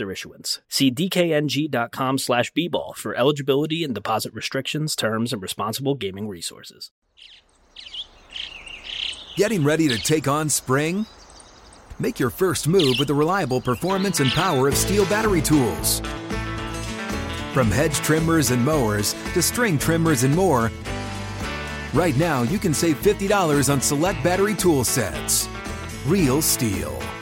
issuance. See dkng.com slash bball for eligibility and deposit restrictions, terms, and responsible gaming resources. Getting ready to take on spring? Make your first move with the reliable performance and power of STIHL battery tools. From hedge trimmers and mowers to string trimmers and more, right now you can save $50 on select battery tool sets. Real STIHL.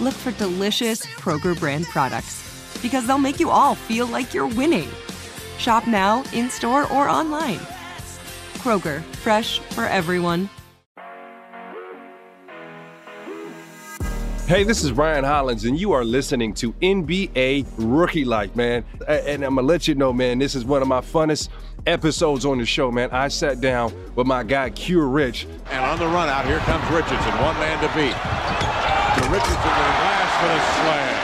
look for delicious Kroger brand products because they'll make you all feel like you're winning. Shop now, in store, or online. Kroger, fresh for everyone. Hey, this is Ryan Hollins, and you are listening to NBA Rookie Life, man. And I'm gonna let you know, man, this is one of my funnest episodes on the show, man. I sat down with my guy Q Rich. And on the run out, here comes Richardson, one man to beat. Richardson for the slam.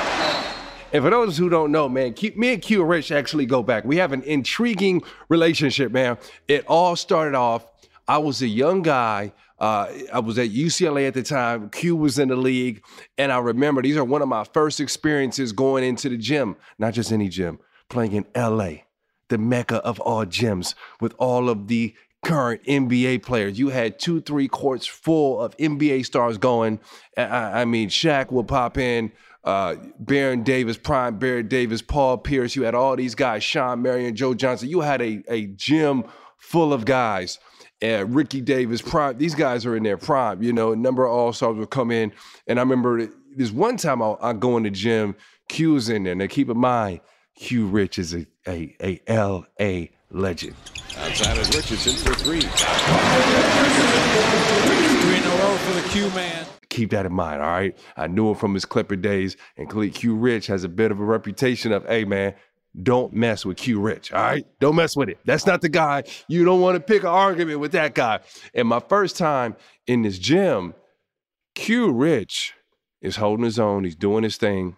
And for those who don't know, man, Q, me and Q Rich actually go back. We have an intriguing relationship, man. It all started off, I was a young guy. Uh, I was at UCLA at the time. Q was in the league. And I remember these are one of my first experiences going into the gym, not just any gym, playing in LA, the mecca of all gyms, with all of the current NBA players. You had two, three courts full of NBA stars going. I, I mean, Shaq will pop in, uh, Baron Davis, Prime Baron Davis, Paul Pierce. You had all these guys, Shawn Marion, Joe Johnson. You had a, a gym full of guys. And Ricky Davis, prime. These guys are in their prime. You know, a number of all stars would come in, and I remember this one time I, I go in the gym. Q's in there. Now keep in mind, Q Rich is a a, a L.A. legend. Outside is Richardson for three. Three in a row for the Q man. Keep that in mind, all right? I knew him from his Clipper days, and Q Rich has a bit of a reputation of, hey man, don't mess with Q Rich, all right? Don't mess with it. That's not the guy. You don't want to pick an argument with that guy. And my first time in this gym, Q Rich is holding his own, he's doing his thing,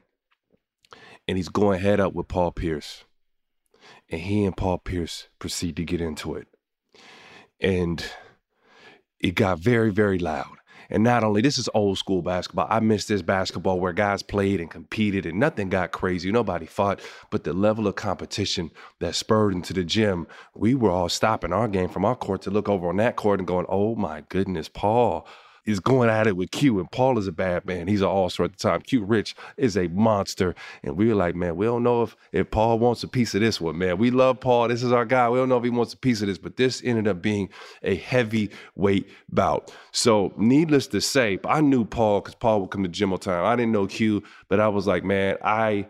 and he's going head up with Paul Pierce. And he and Paul Pierce proceed to get into it. And it got very, very loud. And not only this is old school basketball. I miss this basketball where guys played and competed and nothing got crazy. Nobody fought, but the level of competition that spurred into the gym, we were all stopping our game from our court to look over on that court and going, "Oh my goodness, Paul." Is going at it with Q, and Paul is a bad man. He's an all-star at the time. Q Rich is a monster, and we were like, man, we don't know if if Paul wants a piece of this one, man. We love Paul. This is our guy. We don't know if he wants a piece of this, but this ended up being a heavyweight bout. So, needless to say, I knew Paul because Paul would come to gym all the time. I didn't know Q, but I was like, man, I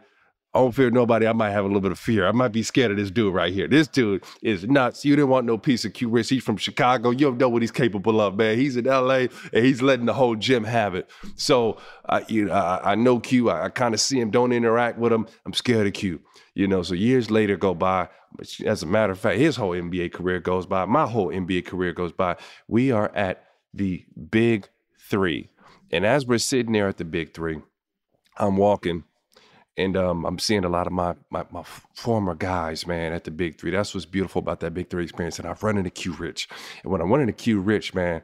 I don't fear nobody. I might have a little bit of fear. I might be scared of this dude right here. This dude is nuts. You didn't want no piece of Q Rich. He's from Chicago. You don't know what he's capable of, man. He's in LA and he's letting the whole gym have it. So I, you know, I, I know Q. I, I kind of see him. Don't interact with him. I'm scared of Q. You know. So years later go by. As a matter of fact, his whole NBA career goes by. My whole NBA career goes by. We are at the big three, and as we're sitting there at the big three, I'm walking and um, I'm seeing a lot of my, my, my former guys, man, at the Big Three. That's what's beautiful about that Big Three experience. And I've run into Q Rich, and when I run into Q Rich, man,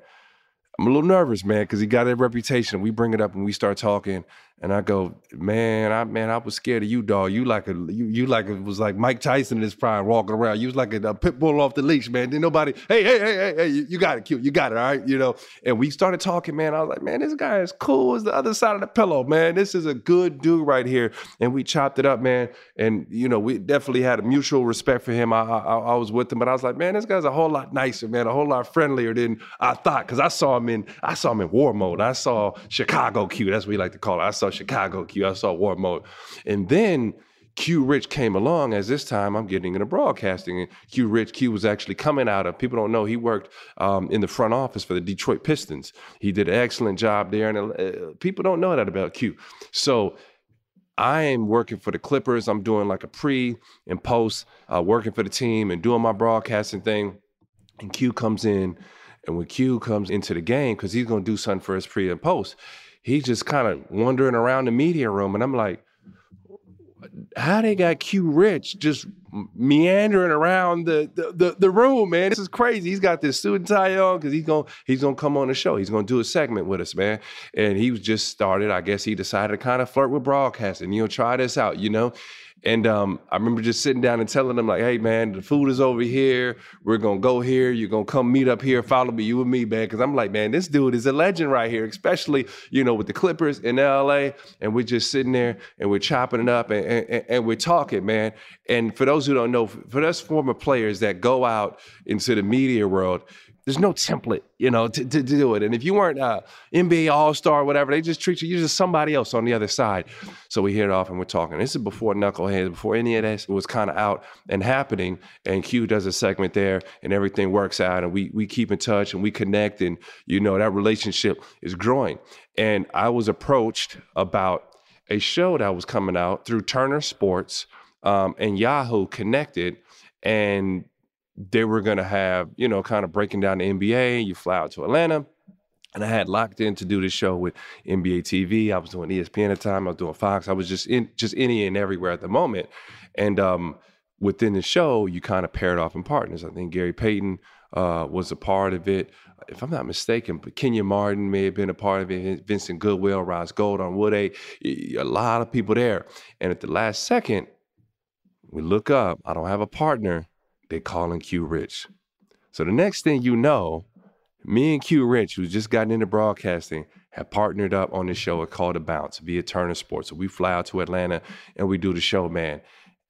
I'm a little nervous, man, because he got that reputation. We bring it up and we start talking, and I go, man, I man, I was scared of you, dog. You like a you you like it was like Mike Tyson in his prime walking around. You was like a, a pit bull off the leash, man. Did nobody, hey, hey, hey, hey, hey, you, you got it, cute, you got it, all right, you know. And we started talking, man. I was like, man, this guy is cool as the other side of the pillow, man. This is a good dude right here. And we chopped it up, man. And you know, we definitely had a mutual respect for him. I I, I was with him, but I was like, man, this guy's a whole lot nicer, man, a whole lot friendlier than I thought. Cause I saw him in I saw him in war mode. I saw Chicago Q. That's what we like to call it. I saw Chicago Q. I saw war mode. And then Q Rich came along as this time I'm getting into broadcasting. And Q Rich, Q was actually coming out of, people don't know, he worked um, in the front office for the Detroit Pistons. He did an excellent job there. And uh, people don't know that about Q. So I am working for the Clippers. I'm doing like a pre and post, uh, working for the team and doing my broadcasting thing. And Q comes in. And when Q comes into the game, because he's going to do something for his pre and post, he's just kind of wandering around the media room. And I'm like, how they got Q Rich just meandering around the, the the, the, room, man. This is crazy. He's got this suit and tie on because he's gonna he's gonna come on the show. He's gonna do a segment with us, man. And he was just started. I guess he decided to kind of flirt with broadcasting. You know, try this out, you know. And um, I remember just sitting down and telling them, like, hey, man, the food is over here. We're going to go here. You're going to come meet up here, follow me, you and me, man. Because I'm like, man, this dude is a legend right here, especially, you know, with the Clippers in LA. And we're just sitting there and we're chopping it up and, and, and we're talking, man. And for those who don't know, for us former players that go out into the media world, there's no template, you know, to, to, to do it. And if you weren't uh, NBA All Star whatever, they just treat you. You're just somebody else on the other side. So we hit it off and we're talking. This is before Knuckleheads, before any of this was kind of out and happening. And Q does a segment there, and everything works out, and we we keep in touch and we connect, and you know that relationship is growing. And I was approached about a show that was coming out through Turner Sports um, and Yahoo Connected, and they were going to have, you know, kind of breaking down the NBA. You fly out to Atlanta. And I had locked in to do this show with NBA TV. I was doing ESPN at the time. I was doing Fox. I was just in, just any and everywhere at the moment. And um, within the show, you kind of paired off in partners. I think Gary Payton uh, was a part of it. If I'm not mistaken, but Kenyon Martin may have been a part of it. Vincent Goodwill, Ross Gold on Wood A. A lot of people there. And at the last second, we look up. I don't have a partner they calling Q Rich. So the next thing you know, me and Q Rich, who's just gotten into broadcasting, have partnered up on this show called The Bounce via Turner Sports. So we fly out to Atlanta and we do the show, man.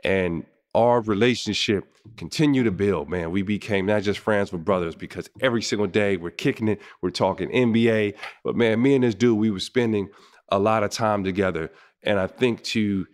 And our relationship continued to build, man. We became not just friends, but brothers because every single day we're kicking it, we're talking NBA. But man, me and this dude, we were spending a lot of time together. And I think to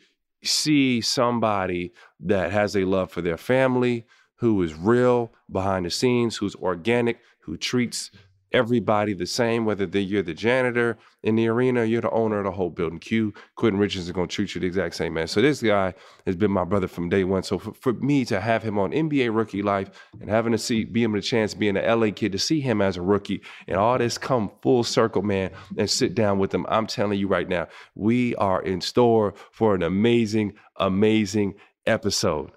see somebody that has a love for their family, who is real behind the scenes, who's organic, who treats everybody the same, whether you're the janitor in the arena, you're the owner of the whole building. Q, Quentin Richards is going to treat you the exact same, man. So this guy has been my brother from day one. So for, for me to have him on NBA Rookie Life and having to see, being a chance being an LA kid, to see him as a rookie and all this come full circle, man, and sit down with him, I'm telling you right now, we are in store for an amazing, amazing episode.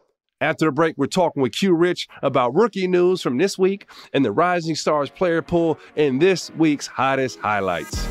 After the break, we're talking with Q Rich about rookie news from this week and the Rising Stars player pool in this week's hottest highlights.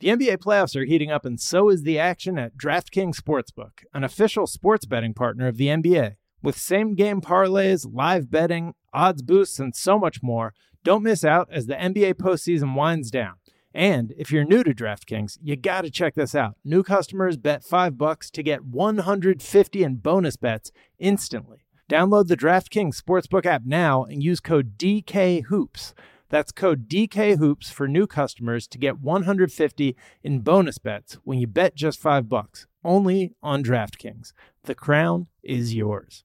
The NBA playoffs are heating up, and so is the action at DraftKings Sportsbook, an official sports betting partner of the NBA. With same game parlays, live betting, odds boosts, and so much more, don't miss out as the NBA postseason winds down. And if you're new to DraftKings, you got to check this out. New customers bet 5 bucks to get 150 in bonus bets instantly. Download the DraftKings Sportsbook app now and use code DKHOOPS. That's code DKHOOPS for new customers to get 150 in bonus bets when you bet just 5 bucks. Only on DraftKings. The crown is yours.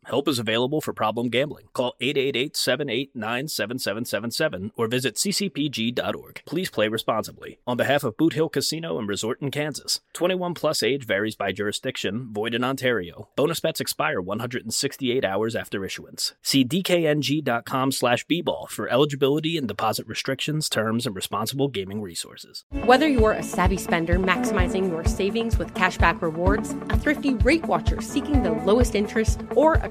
Help is available for problem gambling. Call 888-789-7777 or visit ccpg.org. Please play responsibly. On behalf of Boot Hill Casino and Resort in Kansas. 21 plus age varies by jurisdiction. Void in Ontario. Bonus bets expire 168 hours after issuance. See dkng.com slash bball for eligibility and deposit restrictions, terms, and responsible gaming resources. Whether you're a savvy spender maximizing your savings with cashback rewards, a thrifty rate watcher seeking the lowest interest, or a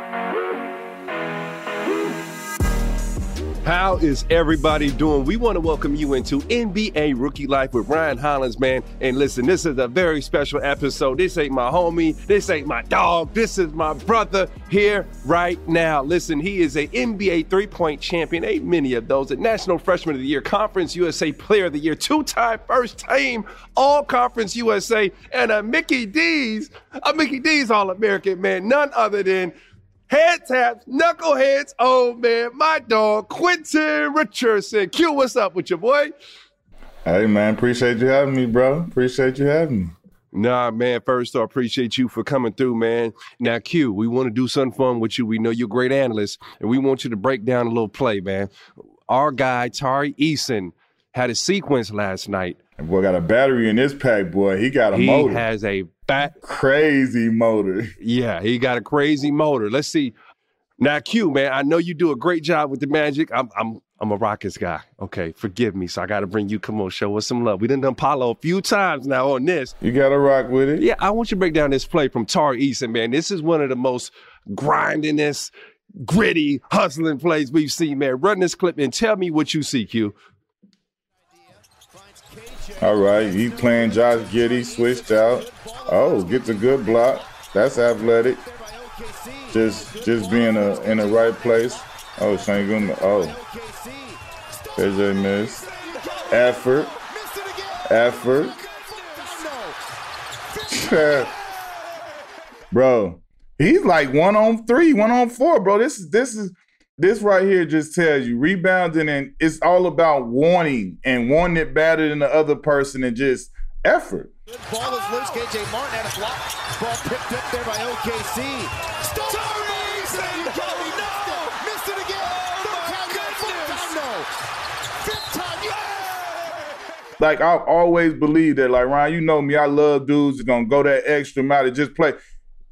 How is everybody doing? We want to welcome you into NBA Rookie Life with Ryan Hollins, man. And listen, this is a very special episode. This ain't my homie. This ain't my dog. This is my brother here right now. Listen, he is a NBA three-point champion. Ain't many of those. A National Freshman of the Year, Conference USA Player of the Year, two-time first team All Conference USA, and a Mickey D's, a Mickey D's All-American, man. None other than Head taps, knuckleheads, oh man, my dog, Quentin Richardson. Q, what's up with your boy? Hey man, appreciate you having me, bro. Appreciate you having me. Nah, man, first I appreciate you for coming through, man. Now, Q, we want to do something fun with you. We know you're a great analyst, and we want you to break down a little play, man. Our guy, Tari Eason, had a sequence last night. And boy got a battery in his pack, boy. He got a he motor. He has a bat crazy motor. Yeah, he got a crazy motor. Let's see. Now, Q, man, I know you do a great job with the magic. I'm I'm I'm a Rockets guy. Okay, forgive me. So I gotta bring you, come on, show us some love. We done done Paolo a few times now on this. You gotta rock with it. Yeah, I want you to break down this play from Tari Eason, man. This is one of the most grindingest, gritty, hustling plays we've seen, man. Run this clip and tell me what you see, Q. All right, he's playing Josh Giddey, switched out. Oh, gets a good block. That's athletic. Just just being a, in the right place. Oh, Sengun. Oh. KJ missed. Effort. Effort. bro, he's like one on three, one on four, bro. This is this is this right here just tells you rebounding and it's all about wanting and wanting it better than the other person and just effort. Good ball is loose. KJ Martin had a block. Ball picked up there by OKC. Like I've always believed that, like Ryan, you know me, I love dudes that gonna go that extra mile to just play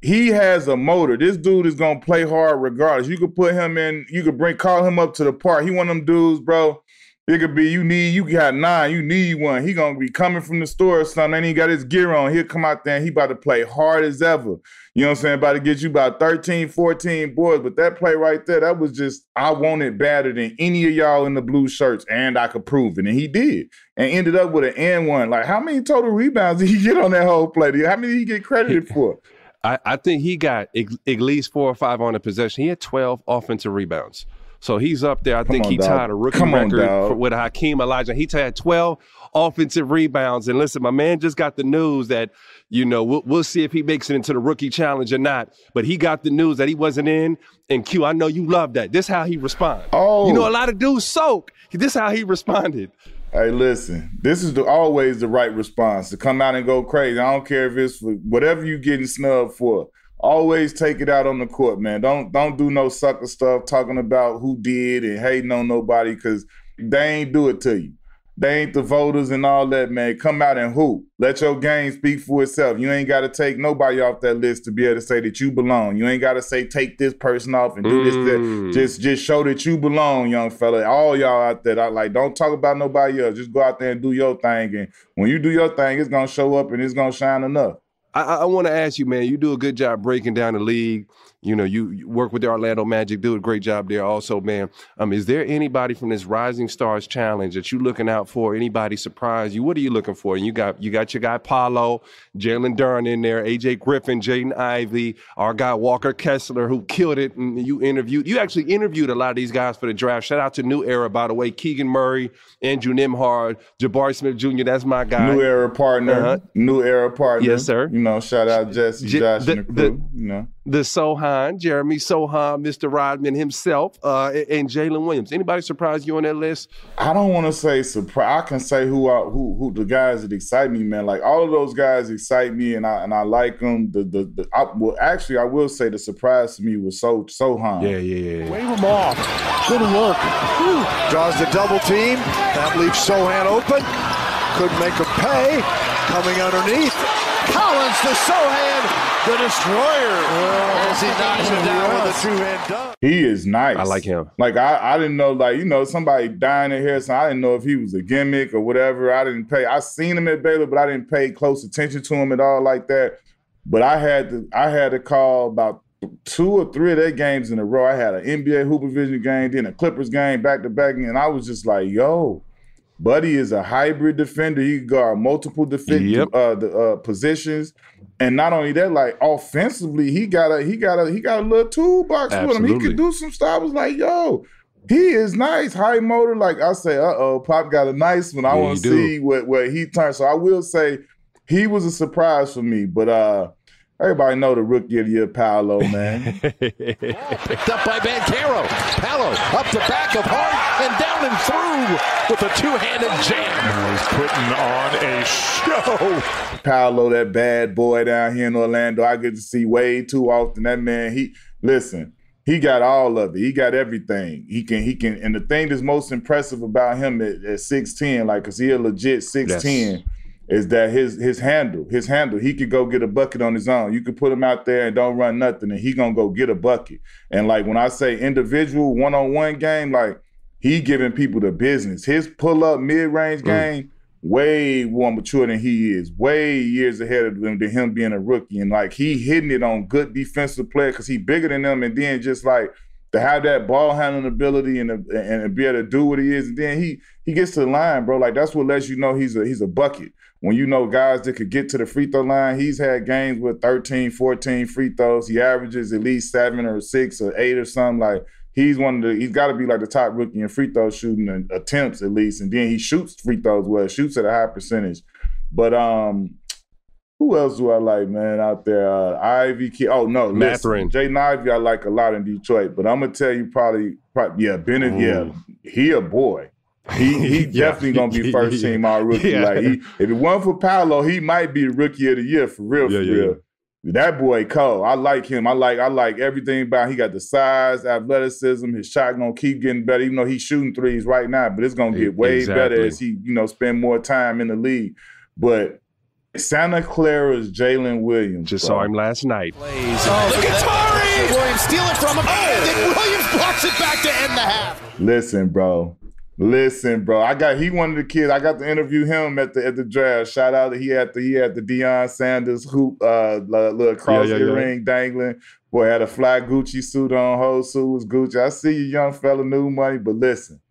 he has a motor. This dude is gonna play hard regardless. You could put him in, you could bring call him up to the park. He one of them dudes, bro. It could be you need, you got nine, you need one. He gonna be coming from the store or something, and he got his gear on. He'll come out there and he about to play hard as ever. You know what I'm saying? About to get you about 13, 14 boys. But that play right there, that was just, I wanted better than any of y'all in the blue shirts, and I could prove it. And he did. And ended up with an N one. Like, how many total rebounds did he get on that whole play? How many did he get credited for? I, I think he got at least four or five on the possession. He had 12 offensive rebounds. So he's up there. I Come think on, he dog. tied a rookie Come record on, for, with Hakeem Olajuwon. He had 12 offensive rebounds. And listen, my man just got the news that, you know, we'll, we'll see if he makes it into the rookie challenge or not. But he got the news that he wasn't in. And Q, I know you love that. This how he responded. Oh. You know, a lot of dudes soak. This how he responded. Hey, listen, this is the, always the right response to come out and go crazy. I don't care if it's for whatever you getting snubbed for. Always take it out on the court, man. Don't don't do no sucker stuff talking about who did and hating on nobody because they ain't do it to you. They ain't the voters and all that, man. Come out and hoop. Let your game speak for itself. You ain't got to take nobody off that list to be able to say that you belong. You ain't got to say take this person off and do mm. this. That. Mm. Just just show that you belong, young fella. All y'all out there, I like don't talk about nobody else. Just go out there and do your thing. And when you do your thing, it's gonna show up and it's gonna shine enough. I, I want to ask you, man. You do a good job breaking down the league. You know, you, you, work with the Orlando Magic, do a great job there. Also, man. Um, is there anybody from this Rising Stars Challenge that you're looking out for? Anybody surprise you? What are you looking for? And you got you got your guy Paolo, Jalen Duren in there, AJ Griffin, Jaden Ivey, our guy Walker Kessler, who killed it. And you interviewed. You actually interviewed a lot of these guys for the draft. Shout out to New Era, by the way. Keegan Murray, Andrew Nembhard, Jabari Smith Jr. That's my guy. New Era partner. Uh-huh. New Era partner. Yes, sir. You know, shout out Jesse, J- Josh, the, and the crew. The, you know the Sochan, Jeremy Sochan, Mr. Rodman himself, uh, and Jalen Williams. Anybody surprise you on that list? I don't want to say surprise. I can say who are, who who the guys that excite me, man. Like all of those guys excite me, and I and I like them. The the, the I, well, actually, I will say the surprise to me was so Sochan. Yeah, yeah, yeah. Wave him off. Good work. Draws the double team. That leaves Sochan open. Couldn't make him pay. Coming underneath. Collins to Sochan the destroyer as he knocks him down with a two-hand dunk. He is nice. I like him. Like I, I didn't know, like you know, somebody dying in here, so I didn't know if he was a gimmick or whatever. I didn't pay. I seen him at Baylor, but I didn't pay close attention to him at all like that. But I had to, I had to call about two or three of their games in a row. I had an NBA Hooper Vision game, then a Clippers game back to back, and I was just like, yo. Buddy is a hybrid defender. He can guard multiple defensive yep. uh, the, uh, positions. And not only that, like offensively, he got a he got a he got a little toolbox Absolutely. with him. He could do some stuff. I was like, yo, he is nice, high motor. Like I say, uh oh, Pop got a nice one. I yeah, want to see what what he turns. So I will say he was a surprise for me. But uh Everybody know the rookie of the year, Paolo, man. Picked up by Banchero. Paolo up the back of Hart and down and through with a two-handed jam. He's putting on a show. Paolo, that bad boy down here in Orlando, I get to see way too often. That man, he listen. He got all of it. He got everything. He can. He can. And the thing that's most impressive about him at, at six ten, like, cause he a legit six ten. Yes is that his his handle, his handle, he could go get a bucket on his own. You could put him out there and don't run nothing, and he gonna go get a bucket. And like when I say individual one on one game, like he giving people the business. His pull up mid range mm. game, way more mature than he is, way years ahead of them than him being a rookie. And like he hitting it on good defensive play because he bigger than them, and then just like to have that ball handling ability and and be able to do what he is, and then he he gets to the line, bro. Like that's what lets you know he's a he's a bucket when you know guys that could get to the free throw line, he's had games with 13, 14 free throws. He averages at least seven or six or eight or something. Like he's one of the he's got to be like the top rookie in free throw shooting and attempts at least. And then he shoots free throws well, shoots at a high percentage. But um who else do I like, man, out there? Uh, Ivey Kid. Oh no, Mathurin. Jay Ivey I like a lot in Detroit, but I'm gonna tell you probably, probably yeah, Bennett, Ooh. yeah, he a boy. He he yeah. definitely gonna be first team all rookie. Yeah. Like he, if it wasn't for Paolo, he might be rookie of the year for real, yeah, for real. That boy Cole, I like him. I like I like everything about. Him. He got the size, athleticism. His shot gonna keep getting better, even though he's shooting threes right now. But it's gonna get way exactly. better as he you know spend more time in the league. But Santa Clara's Jalen Williams. Just bro. saw him last night. Oh, Look at Tari! Williams stealing from him, oh! and then Williams blocks it back to end the half. Listen, bro. Listen, bro, I got he one of the kids. I got to interview him at the at the draft. Shout out to he had the he had the Deion Sanders hoop, uh, little cross yeah, yeah, earring yeah. dangling. Boy had a fly Gucci suit on. Whole suit was Gucci. I see you, young fella, new money, but listen,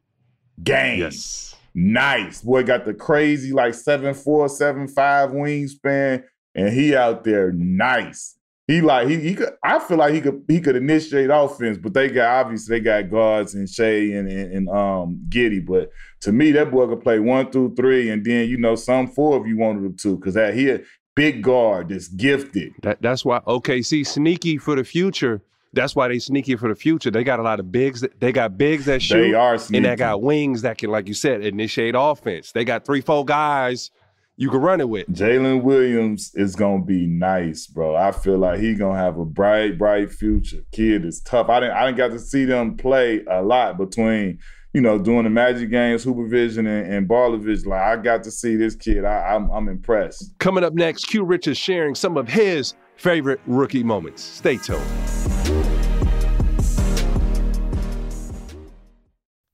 game. Yes, nice. Boy got the crazy like seven four, seven five wingspan, and he out there nice he like he, he could I feel like he could he could initiate offense, but they got obviously they got guards and Shai and, and, and um Giddey. But to me, that boy could play one through three, and then you know some four if you wanted him to, because that he a big guard that's gifted. That that's why OKC sneaky for the future. That's why they sneaky for the future. They got a lot of bigs. That, they got bigs that shoot. They are sneaky. and they got wings that can, like you said, initiate offense. They got three, four guys you can run it with. Jalen Williams is gonna be nice, bro. I feel like he gonna have a bright, bright future. Kid is tough. I didn't I didn't get to see them play a lot between you know, doing the Magic games, supervision and, and ballervision, like I got to see this kid. I, I'm, I'm impressed. Coming up next, Q Rich is sharing some of his favorite rookie moments. Stay tuned.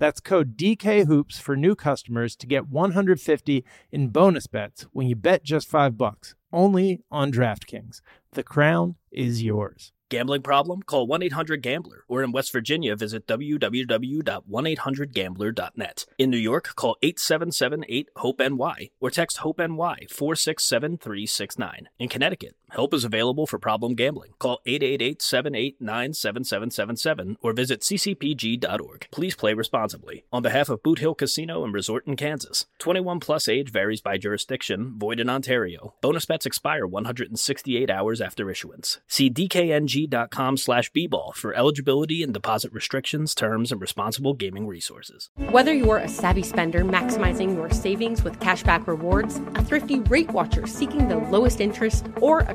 That's code DKHOOPS for new customers to get 150 in bonus bets when you bet just 5 bucks. Only on DraftKings. The crown is yours. Gambling problem? Call 1 800 Gambler. Or in West Virginia, visit www.1800Gambler.net. In New York, call 877 8 HOPE NY or text HOPE NY 467 369. In Connecticut, help is available for problem gambling. Call 888 789 7777 or visit ccpg.org. Please play responsibly. On behalf of Boot Hill Casino and Resort in Kansas, 21 plus age varies by jurisdiction, void in Ontario. Bonus bets expire 168 hours after issuance. See dkng.com slash bball for eligibility and deposit restrictions, terms, and responsible gaming resources. Whether you're a savvy spender maximizing your savings with cashback rewards, a thrifty rate watcher seeking the lowest interest, or a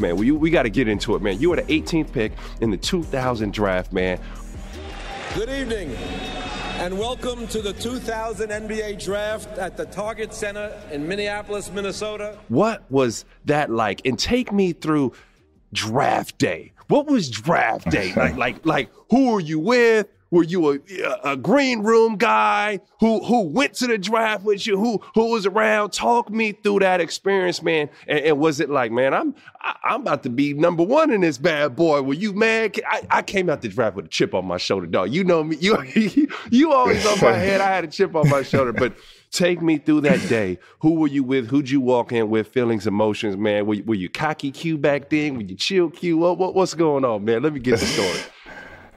Man, we, we got to get into it, man. You were the 18th pick in the 2000 draft, man. Good evening, and welcome to the 2000 NBA Draft at the Target Center in Minneapolis, Minnesota. What was that like? And take me through draft day. What was draft day? like, like, like, who were you with? Were you a, a green room guy who who went to the draft with you? Who who was around? Talk me through that experience, man. And, and was it like, man, I'm I'm about to be number one in this bad boy? Were you mad? I, I came out the draft with a chip on my shoulder, dog. You know me. You you always on my head. I had a chip on my shoulder, but. Take me through that day. Who were you with? Who'd you walk in with? Feelings, emotions, man. Were you, were you cocky Q back then? Were you chill Q? What, what, what's going on, man? Let me get the story.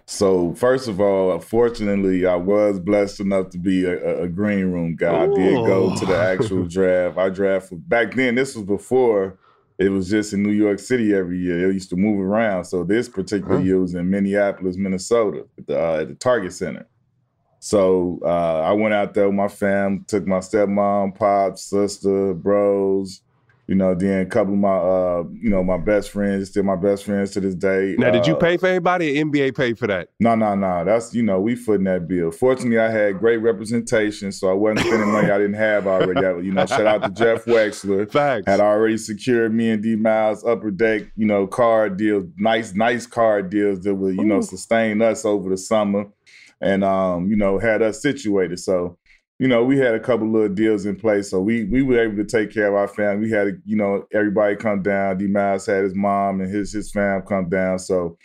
So first of all, fortunately, I was blessed enough to be a, a green room guy. Ooh. I did go to the actual draft. I drafted back then. This was before it was just in New York City every year. It used to move around. So this particular huh. year was in Minneapolis, Minnesota, at the, uh, at the Target Center. So uh, I went out there with my fam, took my stepmom, pop, sister, bros, you know, then a couple of my, uh, you know, my best friends, still my best friends to this day. Now, did you uh, pay for everybody? Or NBA paid for that? No, no, no. That's you know, we footing that bill. Fortunately, I had great representation, so I wasn't spending money I didn't have already. I, you know, shout out to Jeff Wechsler. Facts. Had already secured me and D Miles upper deck, you know, card deals, nice, nice card deals that would, you Ooh. know, sustain us over the summer and um, you know, had us situated. So, you know, we had a couple little deals in place. So we we were able to take care of our family. We had, you know, everybody come down. D Miles had his mom and his his fam come down. So,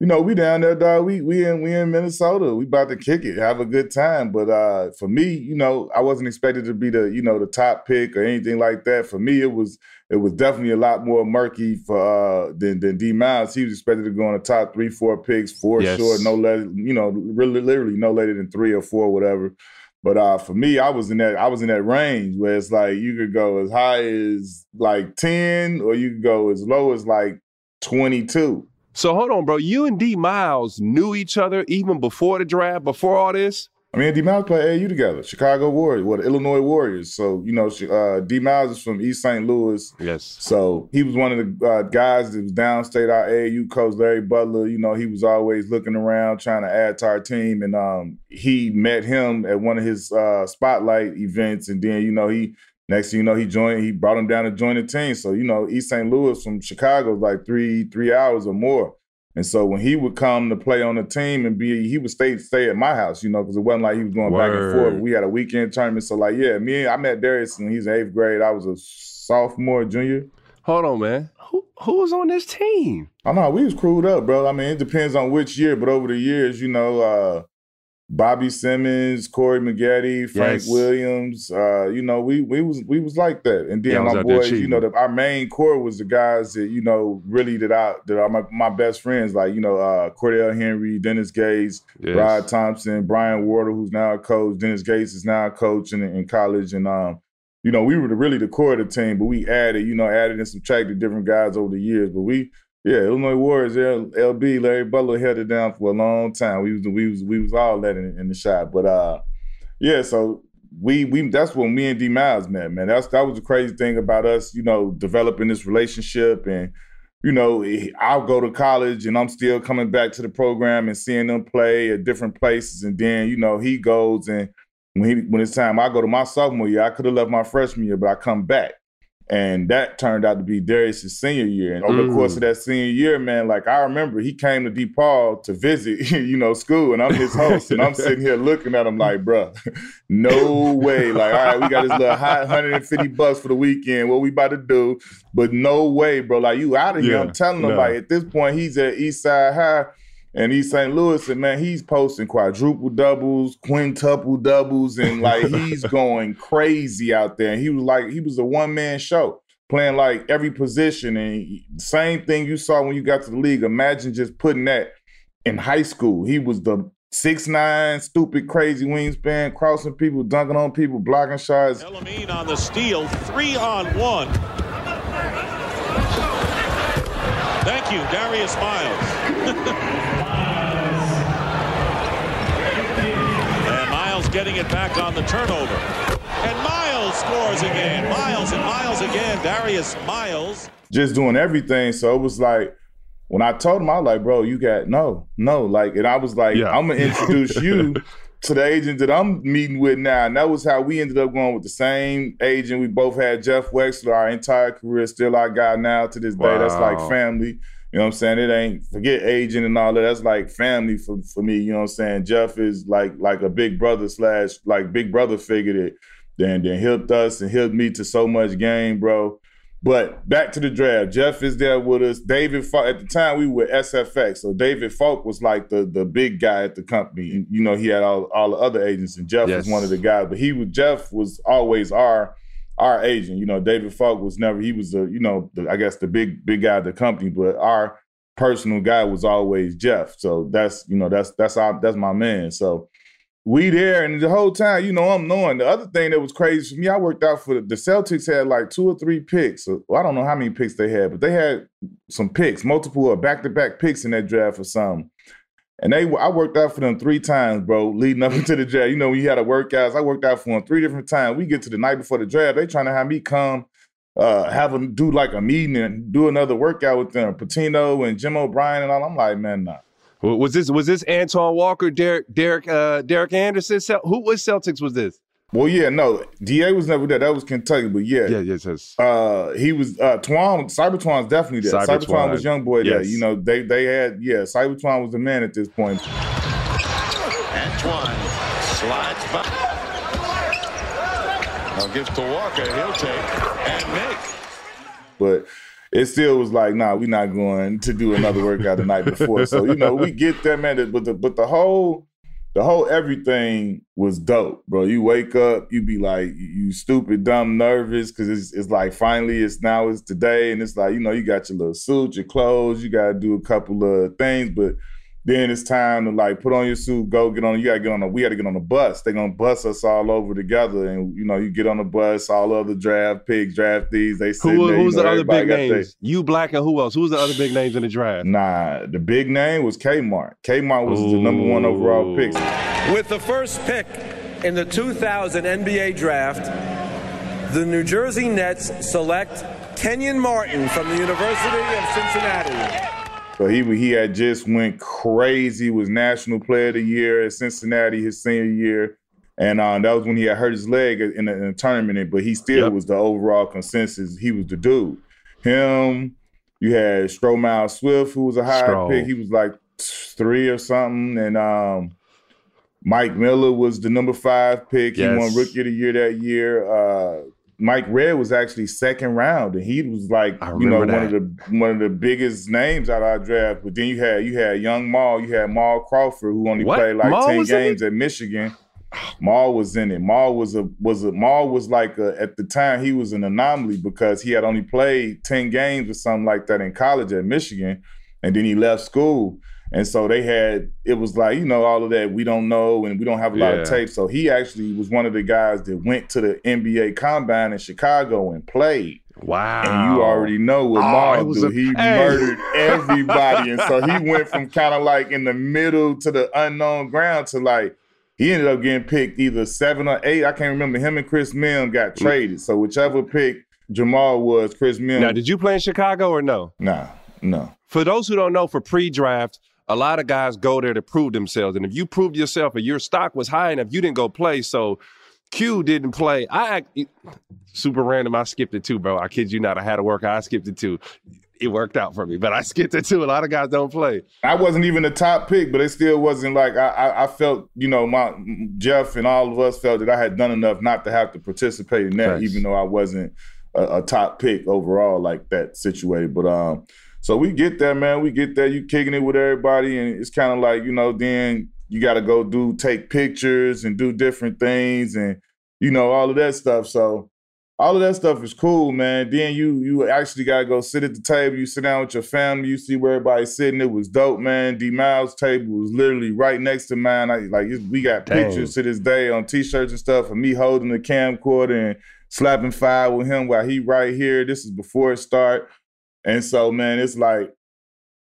you know, we down there, dog. We we in we in Minnesota. We about to kick it, have a good time. But uh for me, you know, I wasn't expected to be the, you know, the top pick or anything like that. For me, it was it was definitely a lot more murky for uh, than than D Miles. He was expected to go in the top three, four picks for yes. sure. No less, you know, really, literally no later than three or four, whatever. But uh, for me, I was in that I was in that range where it's like you could go as high as like ten, or you could go as low as like twenty two. So hold on, bro. You and D Miles knew each other even before the draft, before all this. I mean, D Miles played AU together, Chicago Warriors, what Illinois Warriors. So you know, uh, D Miles is from East St. Louis. Yes. So he was one of the uh, guys that was downstate. Our AU coach Larry Butler, you know, he was always looking around trying to add to our team, and um, he met him at one of his uh, spotlight events, and then you know he. Next thing you know, he joined. He brought him down to join the team. So you know, East St. Louis from Chicago is like three three hours or more. And so when he would come to play on the team and be, he would stay stay at my house, you know, because it wasn't like he was going Word. back and forth. We had a weekend tournament, so like, yeah, me, and I met Darius when he's eighth grade. I was a sophomore, junior. Hold on, man. Who who was on this team? I know we was crewed up, bro. I mean, it depends on which year, but over the years, you know, uh, Bobby Simmons, Corey Maggette, Frank yes. Williams. Uh, you know, we we was we was like that. And then yeah, my boys, you know, the, our main core was the guys that you know really that I that are my, my best friends, like you know uh, Cordell Henry, Dennis Gates, yes. Rod Thompson, Brian Wardle, who's now a coach. Dennis Gates is now a coach in, in college, and um, you know, we were the, really the core of the team, but we added, you know, added and subtracted different guys over the years. But we yeah, Illinois Warriors, LB, Larry Butler held it down for a long time. We was we was we was all that in, in the shot. But uh yeah, so we we that's when me and D Miles met, man. That's that was the crazy thing about us, you know, developing this relationship and you know, I'll go to college and I'm still coming back to the program and seeing them play at different places. And then, you know, he goes and when he when it's time I go to my sophomore year, I could have left my freshman year, but I come back. And that turned out to be Darius's senior year. And over mm. the course of mm. that senior year, man, like I remember he came to DePaul to visit, you know, school, and I'm his host, and I'm sitting here looking at him like, bro, no way. Like, all right, we got this little hot 150 bucks for the weekend. What we about to do? But no way, bro. Like you out of here. I'm telling him, no. like at this point, he's at East Side High and East St. Louis, and man, he's posting quadruple doubles, quintuple doubles, and like he's going crazy out there. And he was like, he was a one man show, playing like every position. And same thing you saw when you got to the league. Imagine just putting that in high school. He was the six nine, stupid, crazy wingspan, crossing people, dunking on people, blocking shots. Elamine on the steal, three on one. Thank you, Darius Miles. getting it back on the turnover. And Miles scores again. Miles and Miles again. Darius Miles. Just doing everything. So it was like, when I told him, I was like, bro, you got no, no. Like, and I was like, yeah. I'm going to introduce you to the agent that I'm meeting with now. And that was how we ended up going with the same agent. We both had Jeff Wechsler our entire career, still our guy now to this day. Wow. That's like family. You know what I'm saying? It ain't forget agent and all that. That's like family for, for me. You know what I'm saying? Jeff is like like a big brother slash like big brother figure that then then helped us and helped me to so much game, bro. But back to the draft. Jeff is there with us. David Falk, at the time we were SFX. So David Falk was like the the big guy at the company. And, you know, he had all, all the other agents and Jeff yes. was one of the guys. But he was Jeff was always our our agent. You know, David Falk was never he was a you know the, I guess the big big guy of the company, but our personal guy was always Jeff. So that's you know that's that's our that's my man. So we there and the whole time, you know, I'm knowing. The other thing that was crazy for me, I worked out for the, the Celtics had like two or three picks. Uh, well, I don't know how many picks they had, but they had some picks, multiple uh, or back to back picks in that draft or something. And they, I worked out for them three times, bro, leading up into the draft. You know, when you had a workouts, I worked out for them three different times. We get to the night before the draft, they trying to have me come, uh, have them do like a meeting and do another workout with them, Pitino and Jim O'Brien and all. I'm like, man, nah. Was this was this Antoine Walker, Derek Derek uh, Derek Anderson? Who was Celtics? Was this? Well, yeah, no, Da was never there. That was Kentucky, but yeah, yeah, yes, yes. Uh, he was uh, Twan. Cybertwan's definitely there. Cyber, Cybertwan was young boy there. Yes. You know, they they had yeah. Cybertwan was the man at this point. Antoine slides by. Now gives to Walker. He'll take and make. But it still was like, nah, we're not going to do another workout the night before. So you know, we get there, man. But the but the whole the whole everything was dope, bro. You wake up, you be like, you stupid, dumb, nervous, because it's, it's like finally it's now it's today, and it's like you know you got your little suit, your clothes, you got to do a couple of things, but then it's time to like put on your suit, go get on. You gotta get on. A, we got to get on the bus. They're gonna bus us all over together, and you know, you get on the bus. All other draft picks, draftees, they sit Who, there. who's you know, the other big got names? You Black and who else? Who's the other big names in the draft? Nah, the big name was Kmart. Kmart was the number one overall pick. With the first pick in the 2000 NBA draft, the New Jersey Nets select Kenyon Martin from the University of Cincinnati. So he he had just went crazy. Was National Player of the Year at Cincinnati his senior year, and uh, that was when he had hurt his leg in a, in a tournament. But he still Yep. was the overall consensus. He was the dude. Him. You had Stromile Swift, who was a high Stro. pick. He was like three or something, and um, Mike Miller was the number five pick. He won Rookie of the Year that year. Uh, Mike Redd was actually second round, and he was like, you know, one of the one of the biggest names out of our draft. But then you had you had young Maul, you had Maul Crawford, who only What? played like Maul ten games at Michigan. Maul was in it. Maul was a was a Maul was like a, at the time he was an anomaly because he had only played ten games or something like that in college at Michigan, and then he left school. And so they had it was like you know all of that we don't know and we don't have a lot of Yeah. tape. So he actually was one of the guys that went to the NBA Combine in Chicago and played. Wow. And you already know what Oh, Maul was do. a- he Hey. murdered everybody, and so he went from kind of like in the middle to the unknown ground to like he ended up getting picked either seven or eight. I can't remember. Him and Chris Mihm got mm. traded. So whichever pick Jamal was, Chris Mihm. Now, did you play in Chicago or no? Nah, no. For those who don't know, for pre-draft, a lot of guys go there to prove themselves, and if you proved yourself and your stock was high enough, you didn't go play. So Q didn't play. I act- super random. I skipped it too, bro. I kid you not. I had to work. I skipped it too. It worked out for me, but I skipped it too. A lot of guys don't play. I wasn't even the top pick, but it still wasn't like I, I, I felt, you know, my Jeff and all of us felt that I had done enough not to have to participate in that, Thanks. even though I wasn't a, a top pick overall like that situated. But um, so we get there, man. We get there. You kicking it with everybody, and it's kind of like you know, then you got to go do take pictures and do different things, and you know all of that stuff. So all of that stuff is cool, man. Then you you actually gotta go sit at the table. You sit down with your family. You see where everybody's sitting. It was dope, man. D Miles' table was literally right next to mine. I, like we got Dang. pictures to this day on T-shirts and stuff of me holding the camcorder and slapping five with him while he right here. This is before it start, and so man, it's like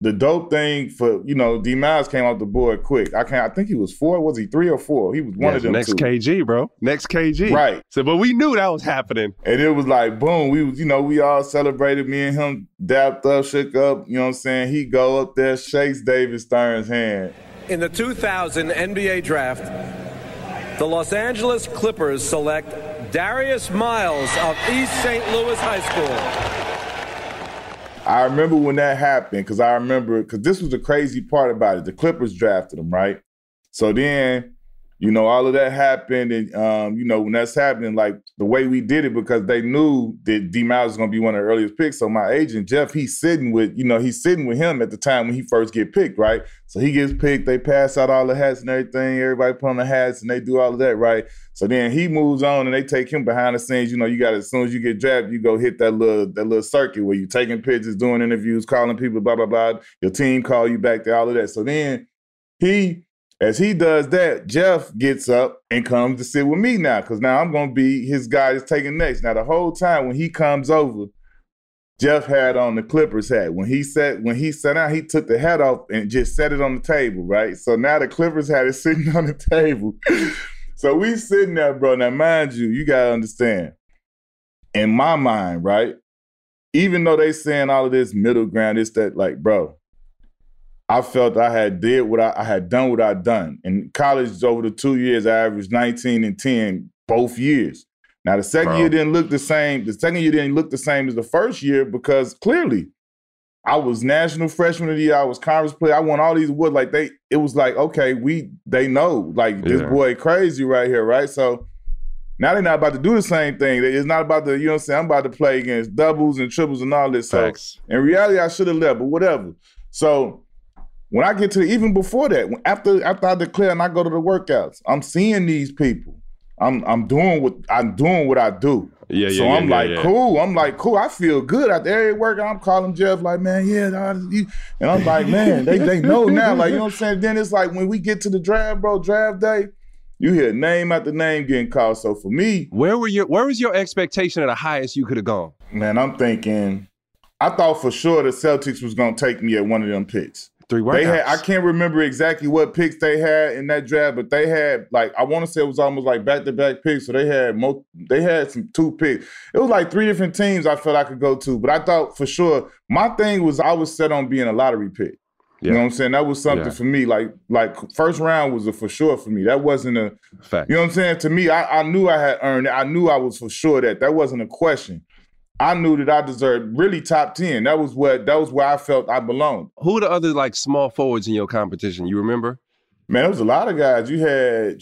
the dope thing for you know D Miles came off the board quick. I can't. I think he was four. Was he three or four? He was one Yes, of them. next two. KG, bro. Next KG. Right. So, but we knew that was happening. And it was like boom, we was, you know, we all celebrated. Me and him dapped up, shook up, you know what I'm saying? He go up there, shakes David Stern's hand. In the 2000 NBA draft, the Los Angeles Clippers select Darius Miles of East St. Louis High School. I remember when that happened because I remember because this was the crazy part about it. The Clippers drafted him, right? So then, you know, all of that happened, and um, you know, when that's happening, like the way we did it because they knew that D Miles was gonna be one of the earliest picks. So my agent Jeff, he's sitting with, you know, he's sitting with him at the time when he first get picked, right? So he gets picked, they pass out all the hats and everything, everybody put on the hats and they do all of that, right? So then he moves on and they take him behind the scenes. You know, you got as soon as you get drafted, you go hit that little that little circuit where you're taking pictures, doing interviews, calling people, blah blah blah. Your team call you back to all of that. So then he, as he does that, Jeff gets up and comes to sit with me now because now I'm gonna be his guy that's taking next. Now the whole time when he comes over, Jeff had on the Clippers hat. When he sat when he sat down, he took the hat off and just set it on the table, right? So now the Clippers hat is sitting on the table. so we sitting there, bro. Now, mind you, you gotta understand. In my mind, right? Even though they saying all of this middle ground, it's that like, bro, I felt I had did what I, I had done what I'd done. In college, over the two years, I averaged 19 and 10 both years. Now the second Bro. year didn't look the same. The second year didn't look the same as the first year because clearly I was national freshman of the year. I was conference player. I won all these awards. Like they, it was like, okay, we they know like this boy crazy right here, right? So now they're not about to do the same thing. It's not about the, you know what I'm saying? I'm about to play against doubles and triples and all this. So Facts. in reality, I should have left, but whatever. So when I get to the, even before that, after after I declare and I go to the workouts, I'm seeing these people. I'm I'm doing what I'm doing what I do. Yeah, yeah, So yeah, I'm yeah, like, yeah. cool. I'm like, cool. I feel good out there at work. I'm calling Jeff like, man, yeah, you-" and I'm like, man, they they know now. Like, you know what I'm saying? Then it's like when we get to the draft, bro, draft day, you hear name after name getting called. So for me, Where were your where was your expectation of the highest you could have gone? man, I'm thinking, I thought for sure the Celtics was gonna take me at one of them picks. Three They had. I can't remember exactly what picks they had in that draft, but they had like I want to say it was almost like back to back picks. So they had mo- they had some two picks. It was like three different teams I felt I could go to, but I thought for sure my thing was I was set on being a lottery pick. You know what I'm saying? That was something Yeah. for me. Like like first round was a for sure for me. That wasn't a Fact. you know what I'm saying? To me, I, I knew I had earned it. I knew I was for sure that that wasn't a question. I knew that I deserved really top ten. That was what that was where I felt I belonged. Who are the other like small forwards in your competition? You remember? Man, there was a lot of guys. You had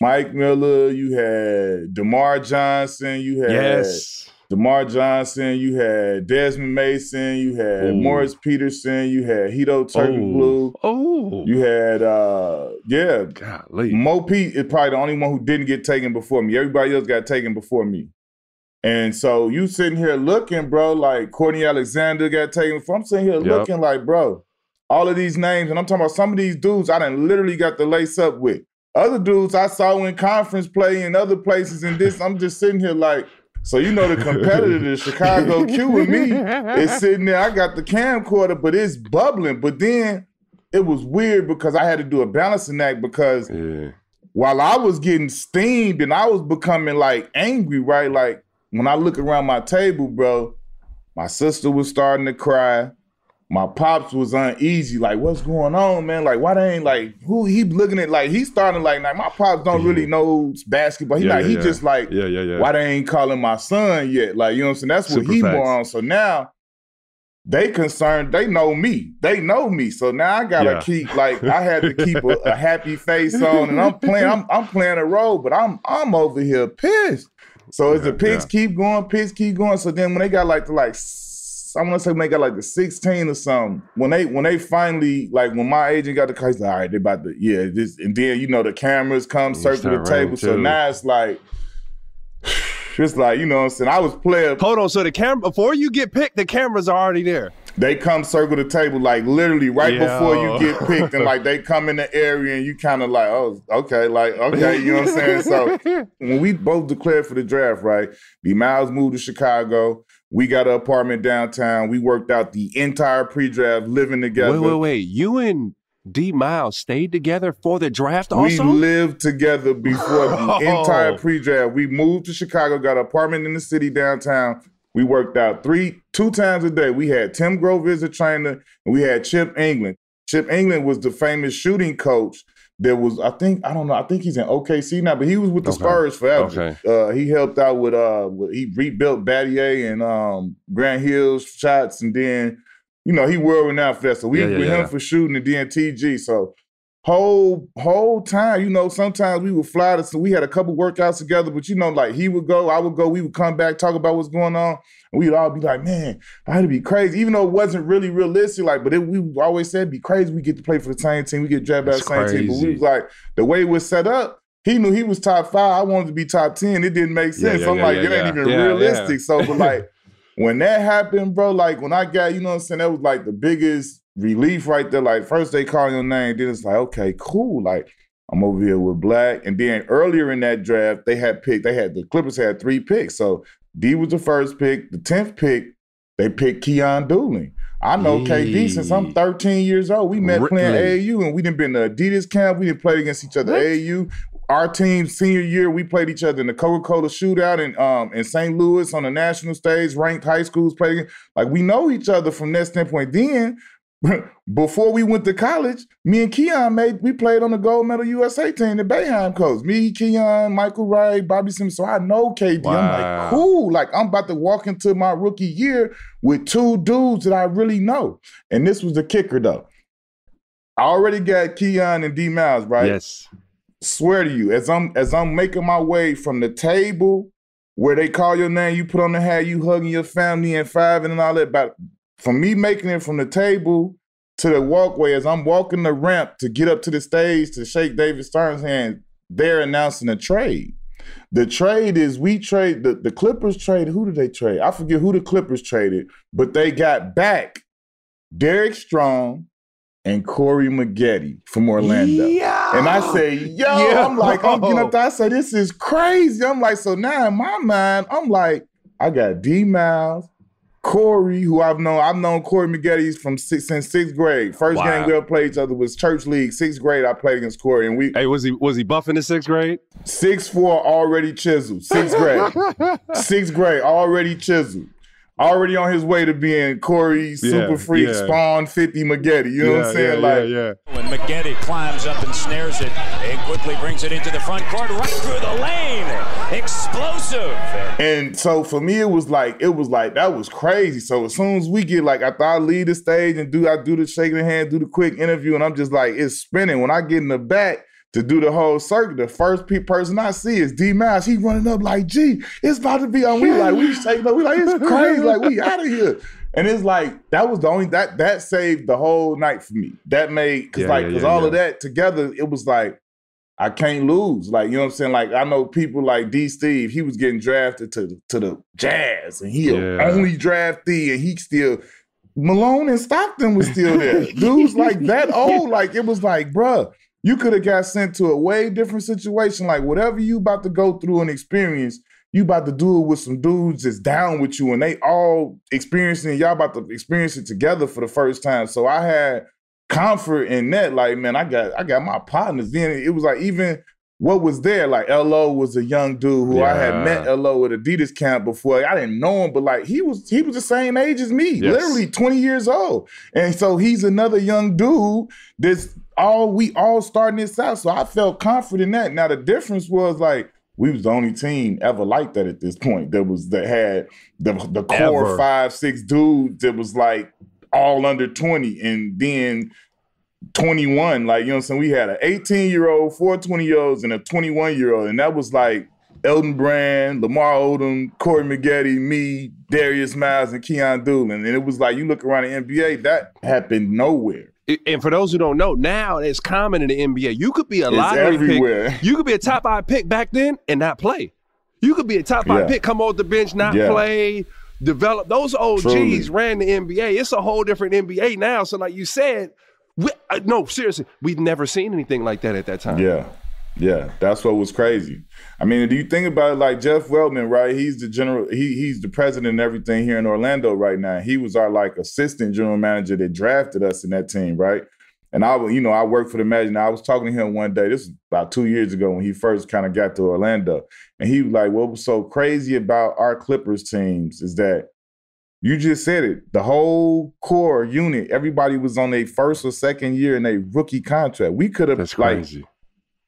Mike Miller, you had DerMarr Johnson, you had Yes. DerMarr Johnson, you had Desmond Mason, you had Ooh. Morris Peterson, you had Hedo Turkoglu, Oh. you had uh yeah, Golly. Mo Pete is probably the only one who didn't get taken before me. Everybody else got taken before me. And so you sitting here looking, bro, like Courtney Alexander got taken from. I'm sitting here Yep. looking like, bro, all of these names, and I'm talking about some of these dudes I done literally got the lace up with. Other dudes I saw in conference play in other places and this, I'm just sitting here like, so you know the competitor, the Chicago Q with me is sitting there. I got the camcorder, but it's bubbling. But then it was weird because I had to do a balancing act because Yeah. while I was getting steamed and I was becoming like angry, right? Like when I look around my table, bro, my sister was starting to cry. My pops was uneasy, like, what's going on, man? Like, why they ain't like who he looking at? Like, he starting like, like my pops don't really know basketball. He Yeah, not, yeah, he just like, Yeah, yeah, yeah. why they ain't calling my son yet? Like, you know what I'm saying? That's what he facts. more on. So now they concerned, they know me. They know me. So now I gotta keep like I had to keep a, a happy face on and I'm playing, I'm I'm playing a role, but I'm I'm over here pissed. So as the picks yeah. keep going, picks keep going. So then when they got like the like I want to say when they got like the 16 or something, when they when they finally like when my agent got the call, he's like, all right, they about to, yeah, this and then you know the cameras come circle the table. So now it's like it's like, you know what I'm saying? I was playing. Hold on. So the camera before you get picked, the cameras are already there. They come circle the table like literally right Yo. before you get picked, and like they come in the area and you kind of like, oh, okay, like okay, you know what I'm saying? So when we both declared for the draft, right? D Miles moved to Chicago. We got an apartment downtown. We worked out the entire pre-draft, living together. Wait, wait, wait. You and D Miles stayed together for the draft also? We lived together before the Oh. entire pre-draft. We moved to Chicago, got an apartment in the city downtown. We worked out three, two times a day. We had Tim Grover as a trainer, and we had Chip Engelland. Chip Engelland was the famous shooting coach. that was, I think, I don't know, I think he's in OKC now, but he was with the Okay. Spurs forever. Okay. Uh, he helped out with, uh, he rebuilt Battier and um, Grant Hill's shots, and then, you know, he world renowned for that. So we Yeah, yeah, with yeah. him for shooting and then TG. So whole whole time, you know, sometimes we would fly to so we had a couple workouts together, but you know, like he would go, I would go, we would come back, talk about what's going on, and we'd all be like, man, that'd be crazy. Even though it wasn't really realistic, like, but it, we always said it'd be crazy. We get to play for the same team, we get drafted by the same team. But we was like, the way it was set up, he knew he was top five. I wanted to be top 10. It didn't make sense. yeah, so I'm yeah, like, yeah, it ain't even Yeah, realistic. yeah. So, but like, when that happened, bro, like when I got, you know what I'm saying, that was like the biggest relief right there. Like first they call your name, then it's like, okay, cool. Like I'm over here with Black. And then earlier in that draft, they had picked, they had the Clippers had three picks. So D was the first pick. The 10th pick, they picked Keon Dooling. I know KD since I'm 13 years old. We met playing? AAU and we didn't been to Adidas camp. We didn't play against each other AAU. Our team senior year, we played each other in the Coca-Cola shootout in um in St. Louis on the national stage, ranked high schools playing. Like we know each other from that standpoint. Then before we went to college, me and Keon made we played on the gold medal USA team, the Bayheim coach. Me, Keon, Michael Wright, Bobby Simmons. So I know KD. I'm like, cool. Like I'm about to walk into my rookie year with two dudes that I really know. And this was the kicker though. I already got Keon and D Miles, right? Yes. Swear to you, as I'm as I'm making my way from the table where they call your name, you put on the hat, you hugging your family and five and all that. About from me making it from the table to the walkway, as I'm walking the ramp to get up to the stage to shake David Stern's hand, they're announcing a trade. The trade is we trade the, the Clippers trade. Who did they trade? I forget who the Clippers traded, but they got back Derek Strong and Corey Maggette from Orlando. Yeah. And I say, yo, Yo. I'm like, I'm getting up there. I say, this is crazy. I'm like, so now in my mind, I'm like, I got D Miles, Corey, who I've known. I've known Corey Maggette from six, since sixth grade. First Wow. game we ever played each other was church league. Sixth grade, I played against Corey, and we Hey, was he was he buffing in the sixth grade? six four already chiseled. Sixth grade, sixth grade already chiseled. Already on his way to being Corey Super Freak yeah. Spawn 50 Maggette. You know what I'm saying? Yeah, like yeah, When Maggette climbs up and snares it and quickly brings it into the front court, right through the lane. Explosive. And so for me, it was like it was like that was crazy. So as soon as we get like after I leave the stage and do I do the shaking the hand, do the quick interview, and I'm just like it's spinning. When I get in the back to do the whole circuit, the first pe- person I see is D Miles. He running up like, "Gee, it's about to be on." We like we shaking up. We like it's crazy. Like we out of here. And it's like that was the only that that saved the whole night for me. That made because Yeah, like because yeah, all yeah. of that together, it was like I can't lose. Like, you know what I'm saying? Like, I know people like D Steve, he was getting drafted to, to the Jazz, and he only draftee, and he still Malone and Stockton was still there. Dudes like that old, like it was like, bruh, you could have got sent to a way different situation. Like whatever you about to go through and experience, you about to do it with some dudes that's down with you, and they all experiencing. Y'all about to experience it together for the first time. So I had comfort in that. Like, man, I got I got my partners. Then it was like even what was there, like LO was a young dude who I had met LO at Adidas camp before. I didn't know him, but like he was he was the same age as me, Yes. literally 20 years old. And so he's another young dude that's all we all starting this out. So I felt confident in that. Now the difference was like we was the only team ever like that at this point. That was that had the the core Ever. five, six dudes that was like all under 20. And then 21, like you know what I'm saying? We had an 18 year old, four 20 year olds, and a 21 year old. And that was like Elton Brand, Lamar Odom, Corey Maggette, me, Darius Miles, and Keon Dooling. And it was like you look around the NBA, that happened nowhere. And for those who don't know, now it's common in the NBA. You could be a lottery pick. You could be a top five pick back then and not play. You could be a top five Yeah. pick, come off the bench, not Yeah. play, develop. Those OGs Truly. ran the NBA. It's a whole different NBA now. So, like you said, we, uh, no, seriously, we've never seen anything like that at that time. Yeah. Yeah, that's what was crazy. I mean, do you think about it like Jeff Weltman, right? He's the general, he he's the president and everything here in Orlando right now. He was our like assistant general manager that drafted us in that team, right? And I, you know, I worked for the Magic. I was talking to him one day. This was about two years ago when he first kind of got to Orlando, and he was like, "What was so crazy about our Clippers teams is that you just said it. The whole core unit, everybody was on their first or second year in a rookie contract. We could have That's like crazy.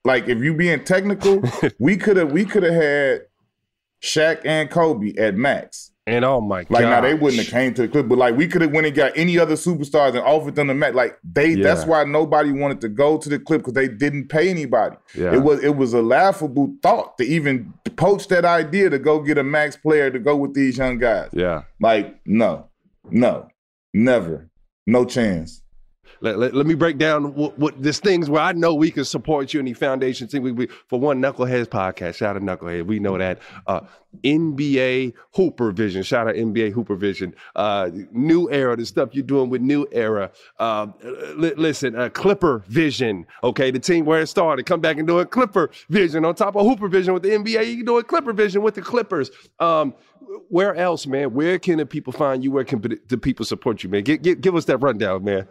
like if you being technical, we could have we could have had Shaq and Kobe at max. And oh my god, Like now they wouldn't have came to the clip, but like we could have went and got any other superstars and offered them the max. Like they that's why nobody wanted to go to the clip because they didn't pay anybody. Yeah. It was it was a laughable thought to even poach that idea to go get a max player to go with these young guys. Yeah. Like, no, no, never, no chance. Let, let, let me break down what, what this things where I know we can support you in the foundation thing. We, we for one Knuckleheads podcast. Shout out Knucklehead. We know that. Uh, NBA Hooper Vision. Shout out NBA Hooper Vision. Uh, new era, the stuff you're doing with New Era. Uh, li- listen, uh, Clipper Vision. Okay, the team where it started. Come back and do a Clipper Vision on top of Hooper Vision with the NBA. You can do a Clipper Vision with the Clippers. Um, where else, man? Where can the people find you? Where can the people support you, man? Give, give, give us that rundown, man.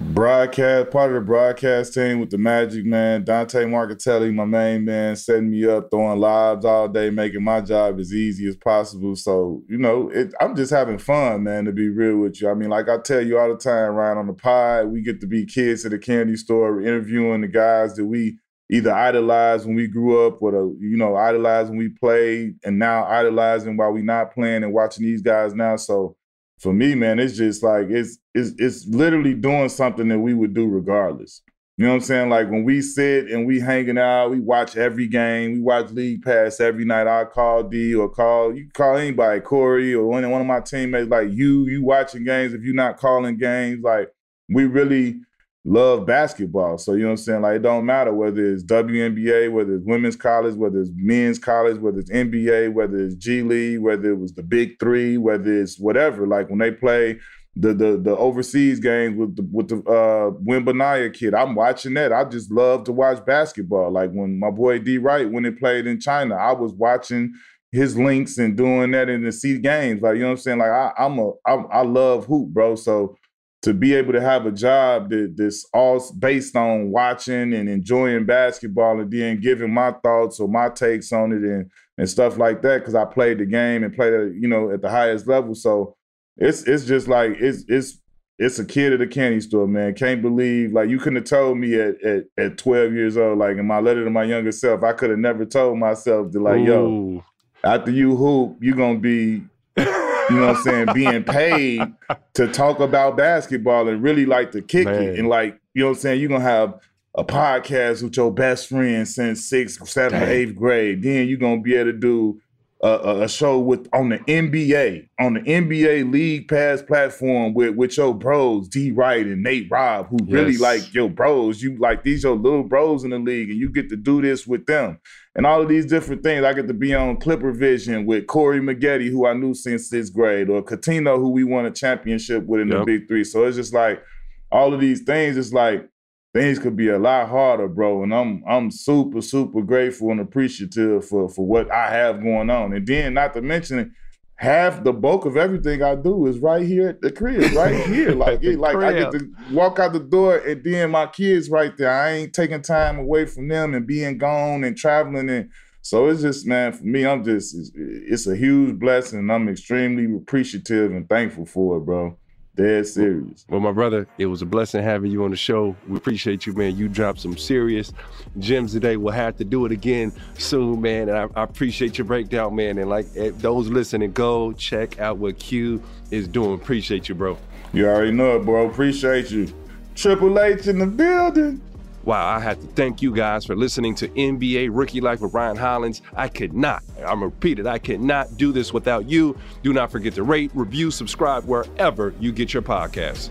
Broadcast part of the broadcast team with the Magic man, Dante Marchitelli, my main man, setting me up, throwing lives all day, making my job as easy as possible. So you know, it, I'm just having fun, man. To be real with you, I mean, like I tell you all the time, Ryan, on the pod, we get to be kids at a candy store, interviewing the guys that we either idolized when we grew up, or the, you know, idolized when we played, and now idolizing while we not playing and watching these guys now. So for me, man, it's just like it's it's it's literally doing something that we would do regardless. You know what I'm saying? Like when we sit and we hanging out, we watch every game, we watch League Pass every night. I call D or call you call anybody, Corey or one one of my teammates, like you, you watching games if you're not calling games. Like we really love basketball. So you know what I'm saying? Like it don't matter whether it's WNBA, whether it's women's college, whether it's men's college, whether it's NBA, whether it's G League, whether it was the Big Three, whether it's whatever. Like when they play the the the overseas games with the with the uh Wembanyama kid. I'm watching that. I just love to watch basketball. Like when my boy D Wright when he played in China, I was watching his links and doing that in the sea games. Like you know what I'm saying? Like I, I'm a I love hoop, bro. So to be able to have a job that, that's all based on watching and enjoying basketball and then giving my thoughts or my takes on it and and stuff like that because I played the game and played it, you know, at the highest level. So it's it's just like it's it's it's a kid at a candy store, man. Can't believe like you couldn't have told me at at, at 12 years old, like in my letter to my younger self, I could have never told myself to like, Ooh. yo, after you hoop, you're gonna be you know what I'm saying, being paid to talk about basketball and really like to kick man. it. And like, you know what I'm saying, you're gonna have a podcast with your best friend since sixth, seventh, eighth grade. Then you're gonna be able to do a, a, show with on the NBA on the NBA League Pass platform with with your bros D Wright and Nate Robb, who yes. really like your bros. You like these your little bros in the league, and you get to do this with them, and all of these different things. I get to be on Clipper Vision with Corey Maggette, who I knew since sixth grade, or Cuttino, who we won a championship with in yep. the Big Three. So it's just like all of these things. It's like things could be a lot harder, bro. And I'm I'm super super grateful and appreciative for for what I have going on. And then not to mention half the bulk of everything I do is right here at the crib, right here. Like it, like crib. I get to walk out the door and then my kids right there. I ain't taking time away from them and being gone and traveling and so it's just man for me I'm just it's, it's a huge blessing I'm extremely appreciative and thankful for it, bro. Dead serious. Well, my brother, it was a blessing having you on the show. We appreciate you, man. You dropped some serious gems today. We'll have to do it again soon, man. And I, I appreciate your breakdown, man. And like eh, those listening, go check out what Q is doing. Appreciate you, bro. You already know it, bro. Appreciate you. Triple H in the building. Wow, I have to thank you guys for listening to NBA Rookie Life with Ryan Hollins. I could not, I'm repeated, I could not do this without you. Do not forget to rate, review, subscribe wherever you get your podcasts.